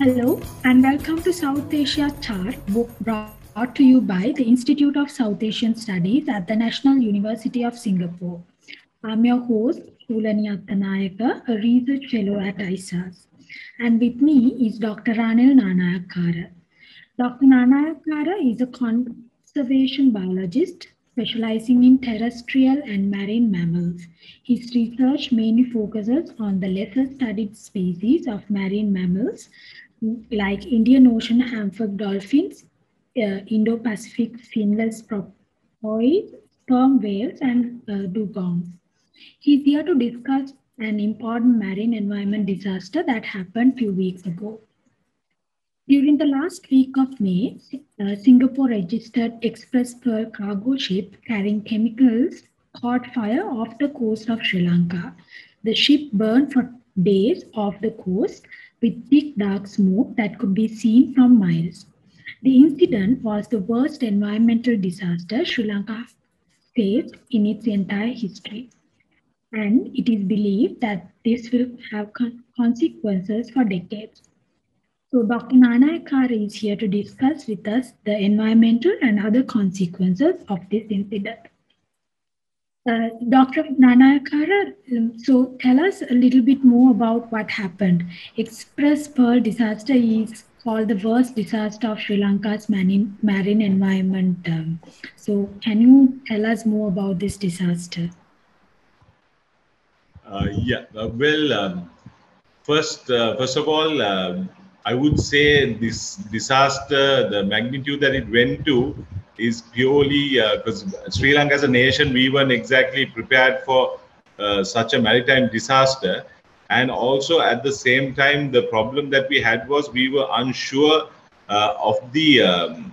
Hello and welcome to South Asia Chart, book brought to you by the Institute of South Asian Studies at the National University of Singapore. I'm your host, Chulanee Attanayake, a research fellow at ISAS. And with me is Dr. Ranil Nanayakkara. Dr. Nanayakkara is a conservation biologist specializing in terrestrial and marine mammals. His research mainly focuses on the lesser studied species of marine mammals like Indian Ocean humpback dolphins, uh, Indo-Pacific finless porpoise, sperm whales, and uh, dugongs. He's here to discuss an important marine environment disaster that happened few weeks ago. During the last week of May, uh, Singapore registered X-Press Pearl cargo ship carrying chemicals caught fire off the coast of Sri Lanka. The ship burned for days off the coast with thick dark smoke that could be seen from miles. The incident was the worst environmental disaster Sri Lanka faced in its entire history. And it is believed that this will have con consequences for decades. So Dr. Nanayakkara is here to discuss with us the environmental and other consequences of this incident. Uh, Dr. Nanayakkara, um, so tell us a little bit more about what happened. X-Press Pearl disaster is called the worst disaster of Sri Lanka's marine, marine environment. Um, so can you tell us more about this disaster? Uh, yeah, uh, well, um, first, uh, first of all, um, I would say this disaster, the magnitude that it went to, is purely because uh, Sri Lanka as a nation, we weren't exactly prepared for uh, such a maritime disaster. And also at the same time, the problem that we had was we were unsure uh, of the um,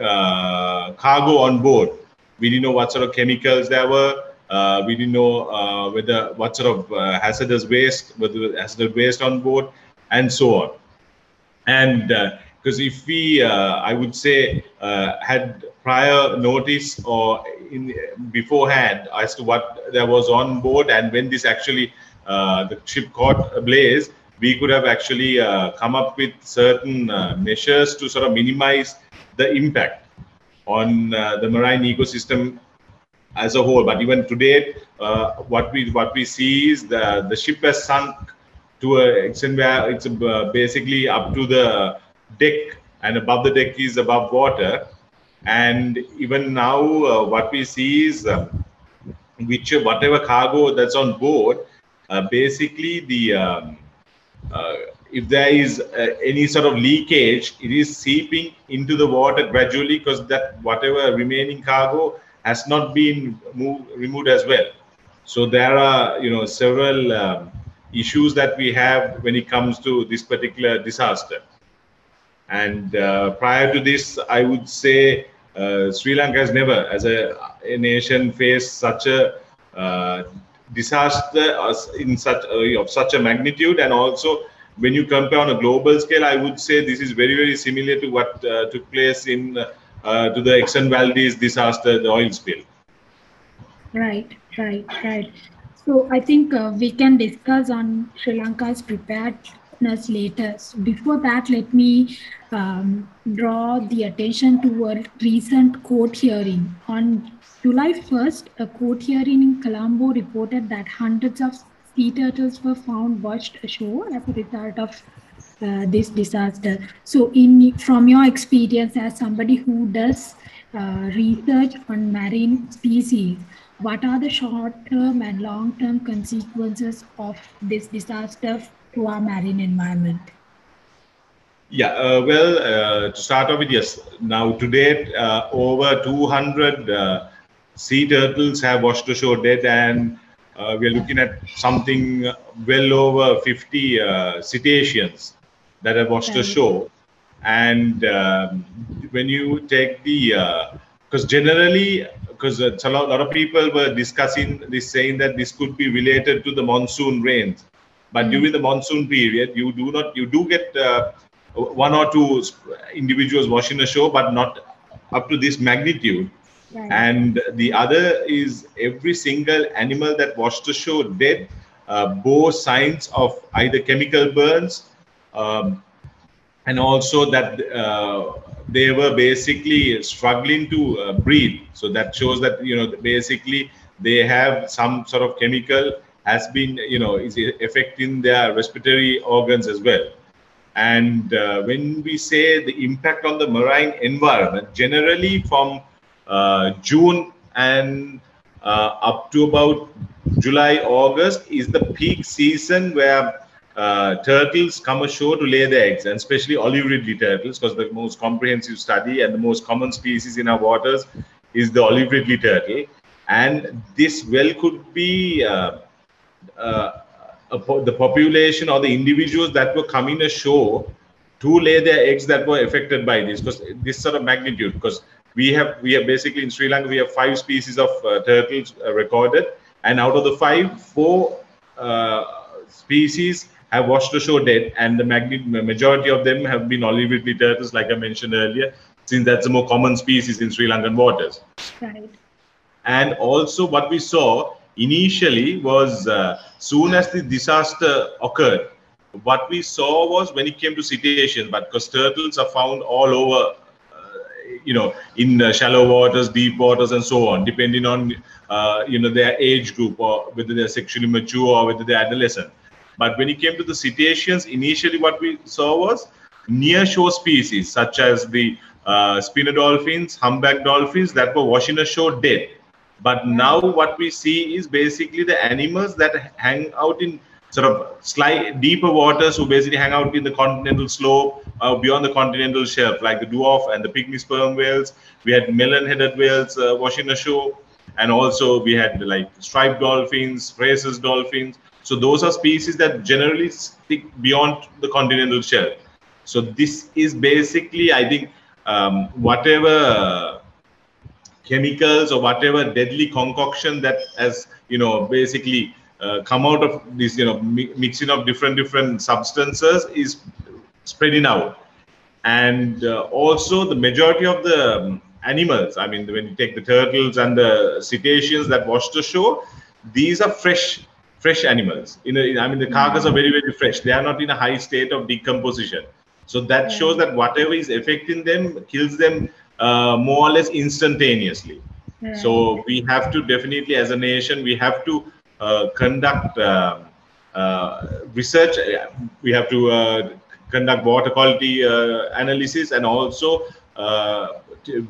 uh, cargo on board. We didn't know what sort of chemicals there were. Uh, we didn't know uh, whether what sort of hazardous waste, whether hazardous waste on board, and so on. And because if we, uh, I would say, uh, had prior notice or in beforehand as to what there was on board and when this actually uh, the ship caught ablaze, we could have actually uh, come up with certain uh, measures to sort of minimize the impact on uh, the marine ecosystem as a whole. But even today, what we what we see is the the ship has sunk to a extent where it's basically up to the deck and above the deck is above water. And even now uh, what we see is uh, which whatever cargo that's on board uh, basically the um, uh, if there is uh, any sort of leakage it is seeping into the water gradually because that whatever remaining cargo has not been moved, removed as well. So there are you know several um, issues that we have when it comes to this particular disaster and uh, prior to this, I would say uh, Sri Lanka has never, as a, a nation, faced such a uh, disaster in such of such a magnitude, and also when you compare on a global scale, I would say this is very very similar to what uh, took place in uh, to the Exxon Valdez disaster, the oil spill. Right, right, right. So I think uh, we can discuss on Sri Lanka's prepared later. So before that, let me um, draw the attention to a recent court hearing. On July 1st, a court hearing in Colombo reported that hundreds of sea turtles were found washed ashore as a result of uh, this disaster. So, in from your experience as somebody who does uh, research on marine species, what are the short-term and long-term consequences of this disaster to our marine environment? Yeah, uh, well, uh, to start off with, yes. Now, to date, uh, over 200 uh, sea turtles have washed ashore dead, and uh, we're looking at something well over 50 uh, cetaceans that have washed ashore. And um, when you take the, because generally, because a lot, a lot of people were discussing this, saying that this could be related to the monsoon rains but during the monsoon period, you do not you do get uh, one or two individuals washing show, but not up to this magnitude. Right. And the other is every single animal that washed ashore dead uh, bore signs of either chemical burns um, and also that uh, they were basically struggling to uh, breathe. So that shows that you know basically they have some sort of chemical has been you know is affecting their respiratory organs as well. And uh, when we say the impact on the marine environment, generally from uh, June and uh, up to about July, August is the peak season where uh, turtles come ashore to lay their eggs, and especially olive ridley turtles, because the most comprehensive study and the most common species in our waters is the olive ridley turtle. And this well could be the population or the individuals that were coming ashore to lay their eggs that were affected by this, because this sort of magnitude, because we have we have basically in Sri Lanka we have five species of uh, turtles uh, recorded, and out of the five, four uh, species have washed ashore dead, and the majority of them have been olive ridley turtles, like I mentioned earlier, since that's the more common species in Sri Lankan waters. Right. And also, what we saw initially was uh, soon as the disaster occurred, what we saw was when it came to cetaceans, but because turtles are found all over you know in uh, shallow waters deep waters and so on depending on uh, you know their age group or whether they're sexually mature or whether they're adolescent. But when it came to the cetaceans initially what we saw was near shore species such as the uh, spinner dolphins humpback dolphins that were washing ashore dead but now what we see is basically the animals that hang out in sort of slight deeper waters who basically hang out in the continental slope uh, beyond the continental shelf, like the dwarf and the pygmy sperm whales. We had melon-headed whales uh, washing ashore, and also we had like striped dolphins, Fraser's dolphins. So those are species that generally stick beyond the continental shelf. So this is basically, I think, um, whatever chemicals or whatever deadly concoction that has, you know, basically uh, come out of this you know mi- mixing of different different substances is spreading out. And uh, also the majority of the um, animals i mean when you take the turtles and the cetaceans that watch the ashore these are fresh fresh animals. In a, i mean the carcass are very very fresh. They are not in a high state of decomposition. So that shows that whatever is affecting them kills them uh, more or less instantaneously. So we have to definitely as a nation we have to uh, conduct uh, uh, research. We have to conduct water quality analysis and also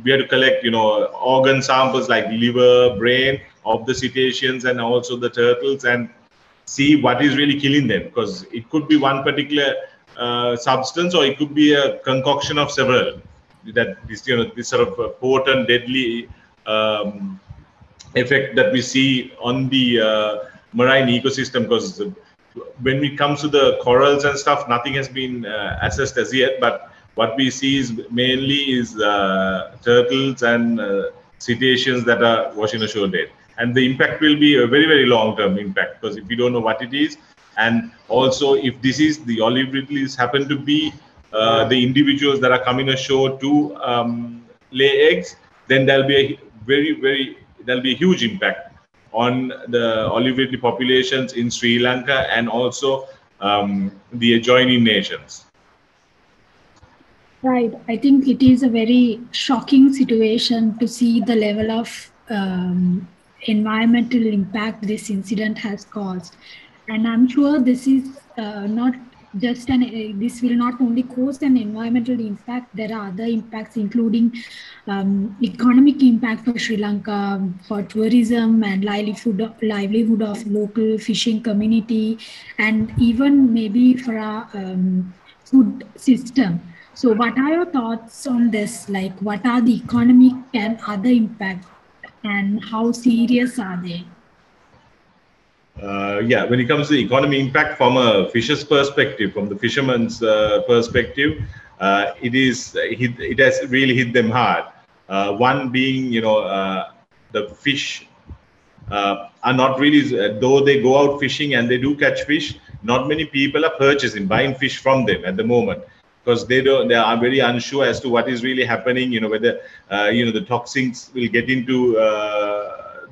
we have to collect, you know, organ samples like liver, brain of the cetaceans and also the turtles and see what is really killing them. Because it could be one particular uh, substance or it could be a concoction of several that this you know this sort of potent deadly um, effect that we see on the uh, marine ecosystem because when it comes to the corals and stuff nothing has been uh, assessed as yet but what we see is mainly is uh, turtles and uh, cetaceans that are washing ashore dead. And the impact will be a very very long term impact because if we don't know what it is and also if this is the olive ridleys happen to be uh, the individuals that are coming ashore to um, lay eggs then there'll be a very very there'll be a huge impact on the olive ridley populations in Sri Lanka and also um, the adjoining nations. Right. I think it is a very shocking situation to see the level of um, environmental impact this incident has caused. And I'm sure this is uh, not just an uh, this will not only cause an environmental impact there are other impacts including um, economic impact for sri lanka for tourism and livelihood livelihood of local fishing community and even maybe for our um, food system. So what are your thoughts on this? Like what are the economic and other impacts and how serious are they uh, yeah, when it comes to the economy impact from a fisher's perspective, from the fisherman's uh, perspective, uh, it is it, it, has really hit them hard. Uh, one being, you know, uh, the fish uh, are not really though they go out fishing and they do catch fish. Not many people are purchasing, buying fish from them at the moment because they don't they are very unsure as to what is really happening. You know whether you know the toxins will get into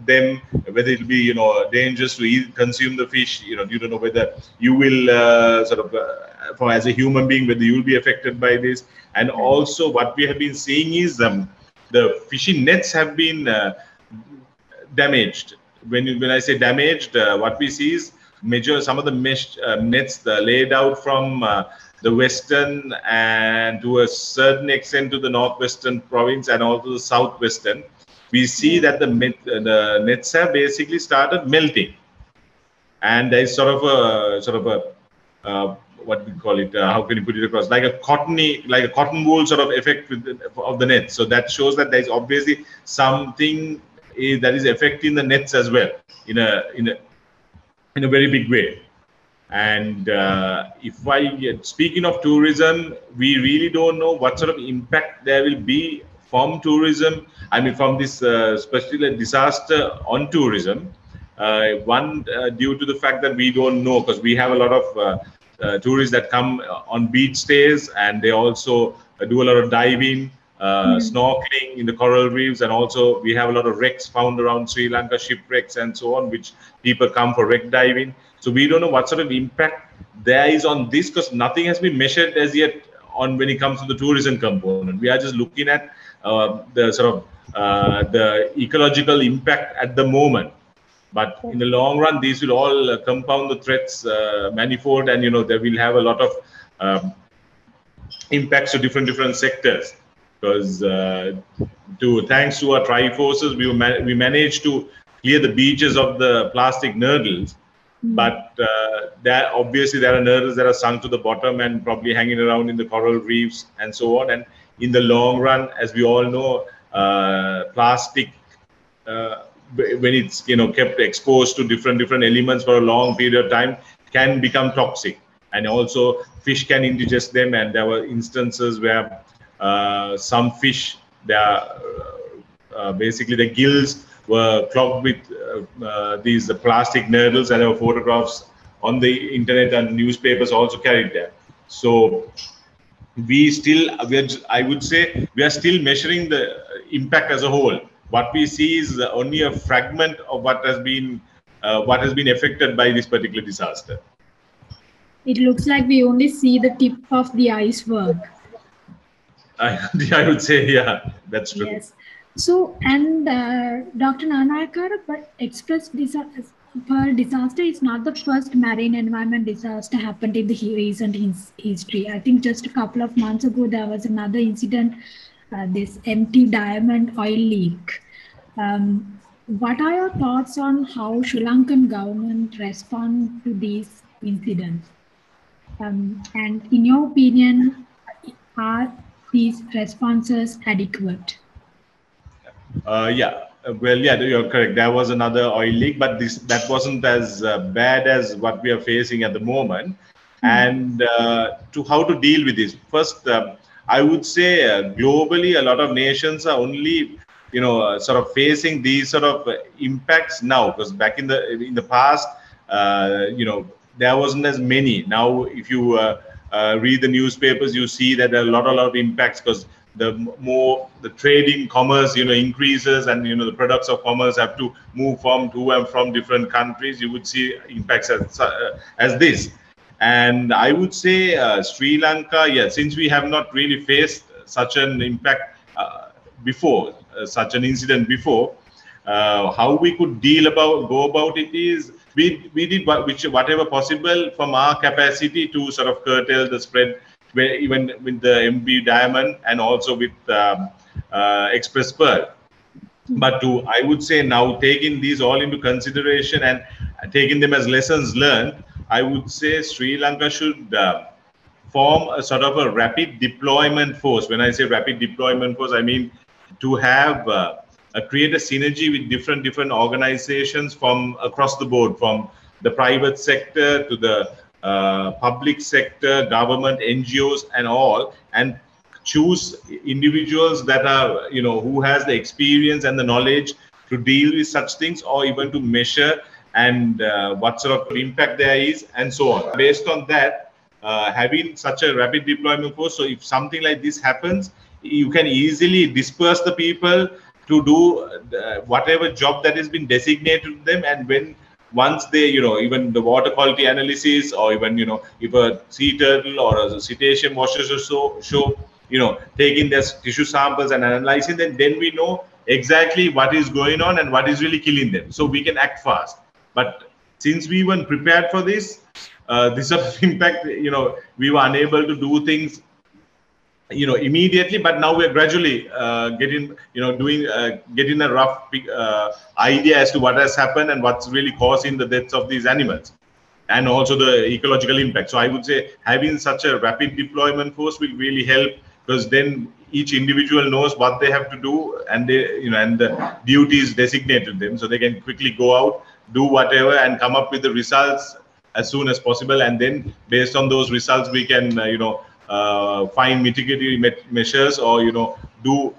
them, whether it'll be you know dangerous to eat, consume the fish. You know, you don't know whether you will uh, sort of, uh, for as a human being, whether you will be affected by this. And also, what we have been seeing is um, the fishing nets have been uh, damaged. When when I say damaged, uh, what we see is major some of the mesh uh, nets laid out from the western and to a certain extent to the northwestern province and also the southwestern, we see that the, the nets have basically started melting. And there's sort of a sort of a uh, what do we call it? Uh, how can you put it across? Like a cottony, like a cotton wool sort of effect the, of the net. So that shows that there's obviously something is, that is affecting the nets as well in a in a in a very big way. And uh, if I speaking of tourism, we really don't know what sort of impact there will be from tourism. I mean, from this uh, especially disaster on tourism. Uh, one uh, due to the fact that we don't know because we have a lot of uh, uh, tourists that come on beach stays and they also do a lot of diving. Mm-hmm. snorkeling in the coral reefs, and also we have a lot of wrecks found around Sri Lanka, shipwrecks and so on, which people come for wreck diving. So we don't know what sort of impact there is on this because nothing has been measured as yet on when it comes to the tourism component. We are just looking at uh, the sort of uh, the ecological impact at the moment. But in the long run, these will all uh, compound the threats uh, manifold, and you know they will have a lot of um, impacts to different different sectors. Because uh, to thanks to our tri forces, we we managed to clear the beaches of the plastic nurdles Hmm. But uh, there obviously there are nurdles that are sunk to the bottom and probably hanging around in the coral reefs and so on. And in the long run, as we all know, uh, plastic uh, when it's you know kept exposed to different different elements for a long period of time can become toxic. And also fish can indigest them. And there were instances where uh, some fish, they are uh, basically the gills were clogged with uh, uh, these plastic nurdles, and there were photographs on the internet and newspapers also carried that. So we still, we are, I would say, we are still measuring the impact as a whole. What we see is only a fragment of what has been uh, what has been affected by this particular disaster. It looks like we only see the tip of the iceberg. I, I would say, yeah, that's true. Yes. So, and uh, Dr. Nanayakar, but X-Press disaster, disaster is not the first marine environment disaster happened in the recent his history. I think just a couple of months ago, there was another incident, uh, this MT Diamond oil leak. Um, what are your thoughts on how Sri Lankan government respond to these incidents? Um, and in your opinion, are these responses adequate? Uh, yeah. Uh, well, yeah, you're correct. There was another oil leak, but this that wasn't as uh, bad as what we are facing at the moment. Mm-hmm. And uh, to how to deal with this, first, uh, I would say uh, globally, a lot of nations are only, you know, sort of facing these sort of impacts now. Because back in the in the past, you know, there wasn't as many. Now, if you read the newspapers, you see that there are a lot, a lot of impacts because the more the trading commerce you know increases and you know the products of commerce have to move from to and from different countries you would see impacts as, uh, as this. And i would say uh, sri lanka yeah since we have not really faced such an impact uh, before uh, such an incident before uh, how we could deal about go about it is we we did which whatever possible from our capacity to sort of curtail the spread where even with the MV Diamond and also with um, uh, X-Press Pearl. But to, I would say now taking these all into consideration and taking them as lessons learned, I would say Sri Lanka should uh, form a sort of a rapid deployment force. When I say rapid deployment force, I mean to have uh, a, create a synergy with different different organizations from across the board, from the private sector to the uh, public sector, government, NGOs, and all, and choose individuals that are, you know, who has the experience and the knowledge to deal with such things, or even to measure and uh, what sort of impact there is, and so on. Based on that, uh, having such a rapid deployment force, so if something like this happens, you can easily disperse the people to do uh, whatever job that has been designated to them and when once they you know even the water quality analysis or even you know if a sea turtle or a cetacean washes or so show you know taking their tissue samples and analyzing them then we know exactly what is going on and what is really killing them. So we can act fast. But since we weren't prepared for this uh, this impact you know we were unable to do things you know immediately but now we're gradually uh, getting you know doing uh, getting a rough uh, idea as to what has happened and what's really causing the deaths of these animals and also the ecological impact. So i would say having such a rapid deployment force will really help because then each individual knows what they have to do and they you know and the duties designated them. So they can quickly go out do whatever and come up with the results as soon as possible. And then based on those results we can uh, you know uh, find mitigatory measures or you know do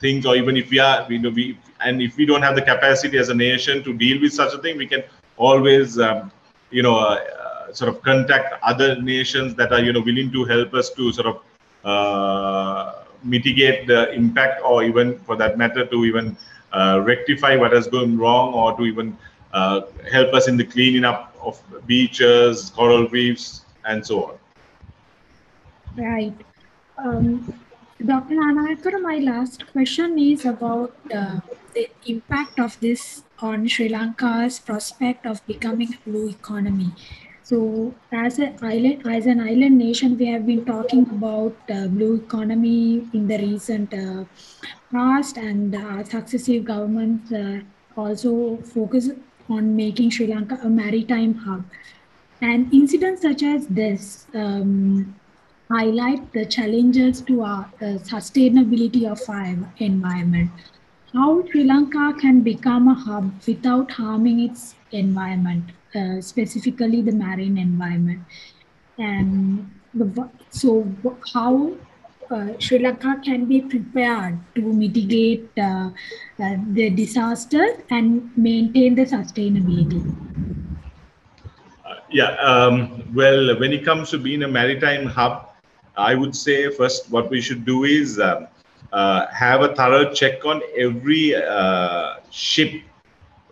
things or even if we are you know we and if we don't have the capacity as a nation to deal with such a thing we can always um, you know uh, uh, sort of contact other nations that are you know willing to help us to sort of uh, mitigate the impact or even for that matter to even uh, rectify what has gone wrong or to even uh, help us in the cleaning up of beaches coral reefs and so on Right. Um, Dr. Nanayakar, my last question is about uh, the impact of this on Sri Lanka's prospect of becoming a blue economy. So, as an island, as an island nation, we have been talking about uh, blue economy in the recent uh, past, and successive governments uh, also focus on making Sri Lanka a maritime hub. And incidents such as this um, highlight the challenges to our uh, sustainability of our environment. How Sri Lanka can become a hub without harming its environment, uh, specifically the marine environment. And the, so, how uh, Sri Lanka can be prepared to mitigate uh, uh, the disaster and maintain the sustainability? Uh, yeah, um, well, when it comes to being a maritime hub, I would say first what we should do is uh, uh, have a thorough check on every uh, ship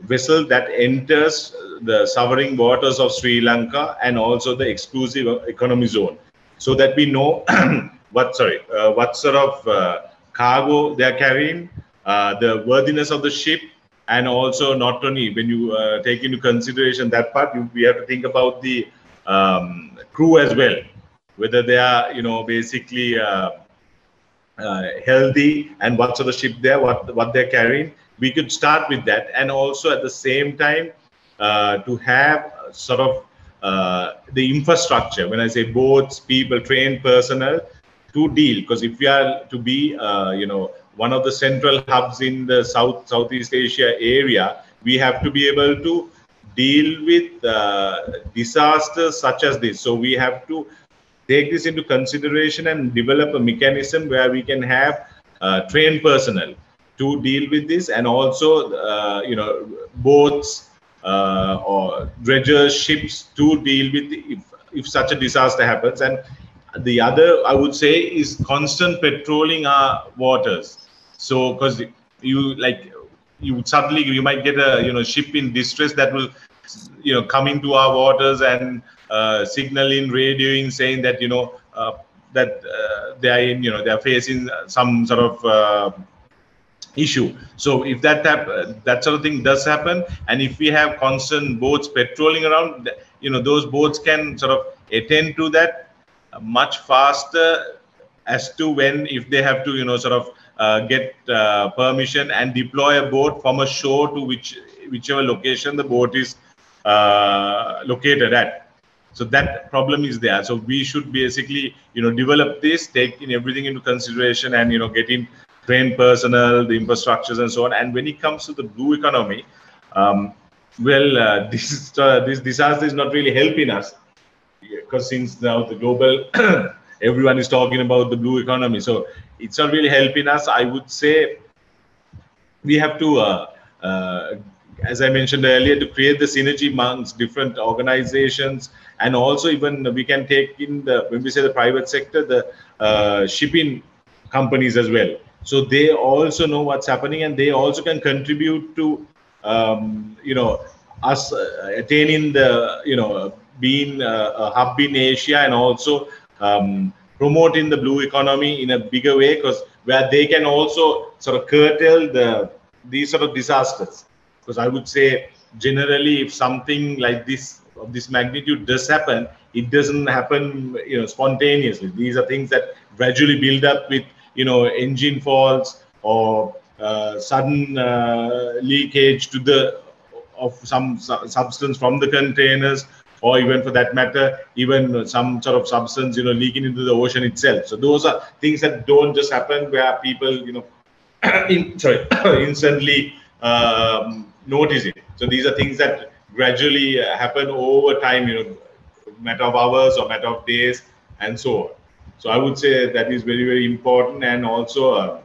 vessel that enters the sovereign waters of Sri Lanka and also the exclusive economy zone, so that we know what sorry uh, what sort of uh, cargo they are carrying, uh, the worthiness of the ship, and also not only when you take into consideration that part, you, we have to think about the um, crew as well whether they are you know basically uh, uh, healthy and what sort of ship they're what what they're carrying we could start with that. And also at the same time uh, to have sort of uh, the infrastructure. When i say boats people trained personnel to deal. Because if we are to be uh, you know one of the central hubs in the south southeast asia area we have to be able to deal with uh, disasters such as this. So we have to take this into consideration and develop a mechanism where we can have uh, trained personnel to deal with this and also uh, you know boats uh, or dredgers ships to deal with if, if such a disaster happens. And the other i would say is constant patrolling our waters. So because you like you suddenly you might get a you know ship in distress that will you know come into our waters and uh, signaling, radioing, saying that you know uh, that uh, they are in, you know they are facing some sort of issue. So if that that sort of thing does happen, and if we have constant boats patrolling around, you know those boats can sort of attend to that much faster as to when if they have to you know sort of uh, get uh, permission and deploy a boat from a shore to which whichever location the boat is uh, located at so that problem is there. So we should basically you know develop this taking everything into consideration and you know getting trained personnel the infrastructures and so on. And when it comes to the blue economy um, well uh, this uh, this disaster is not really helping us. Because since now the global everyone is talking about the blue economy. So it's not really helping us. I would say we have to uh, uh as I mentioned earlier, to create the synergy amongst different organizations, and also even we can take in the when we say the private sector, the uh, shipping companies as well. so they also know what's happening and they also can contribute to um, you know us uh, attaining the you know being uh, a hub in asia and also um, promoting the blue economy in a bigger way because where they can also sort of curtail the these sort of disasters because i would say generally if something like this of this magnitude does happen it doesn't happen you know spontaneously. These are things that gradually build up with you know engine faults or uh, sudden uh, leakage to the of some su- substance from the containers or even for that matter even some sort of substance you know leaking into the ocean itself. So those are things that don't just happen where people you know in, sorry instantly um, notice it so these are things that gradually happen over time you know matter of hours or matter of days and so on. So i would say that is very very important. And also uh,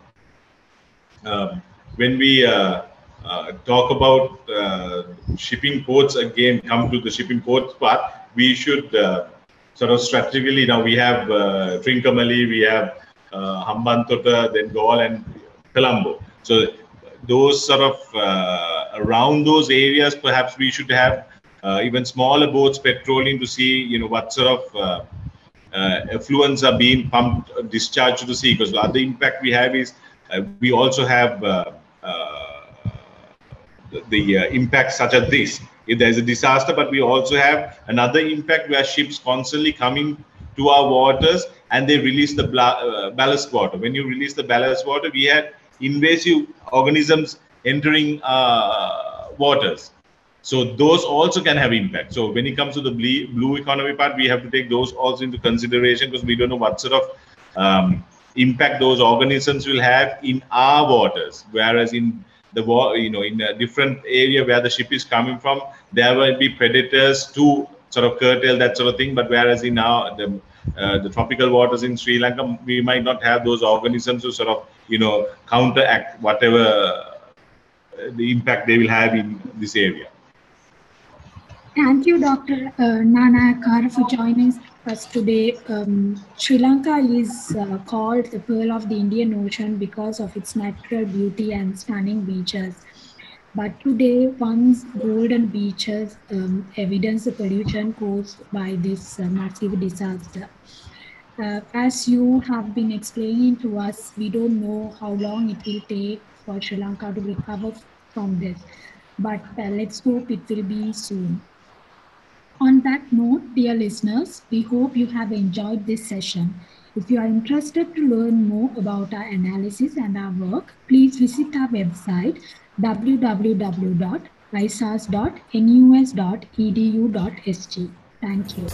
um, when we uh, uh, talk about uh, shipping ports again, come to the shipping ports part, we should uh, sort of strategically now we have uh, Trincomalee, we have uh, Hambantota, then Galle and Colombo. So those sort of uh, around those areas, perhaps we should have uh, even smaller boats patrolling to see, you know, what sort of uh, uh, effluents are being pumped, discharged to the sea. Because the other impact we have is we also have the uh, impacts such as this. If there's a disaster, but we also have another impact where ships constantly coming to our waters and they release the uh, ballast water. When you release the ballast water, we had invasive organisms entering uh, waters. So those also can have impact. So when it comes to the blue economy part, we have to take those also into consideration because we don't know what sort of um, impact those organisms will have in our waters. Whereas in the you know, in a different area where the ship is coming from, there will be predators to sort of curtail that sort of thing. But whereas in our the uh, the tropical waters in Sri Lanka, we might not have those organisms to sort of you know counteract whatever the impact they will have in this area. Thank you, Dr. Uh, Nana for joining us today. Um, Sri Lanka is uh, called the Pearl of the Indian Ocean because of its natural beauty and stunning beaches. But today, once golden beaches um, evidence the pollution caused by this uh, massive disaster. Uh, as you have been explaining to us, we don't know how long it will take for Sri Lanka to recover from this. But uh, let's hope it will be soon. On that note, dear listeners, we hope you have enjoyed this session. If you are interested to learn more about our analysis and our work, please visit our website www.isas.nus.edu.sg. Thank you.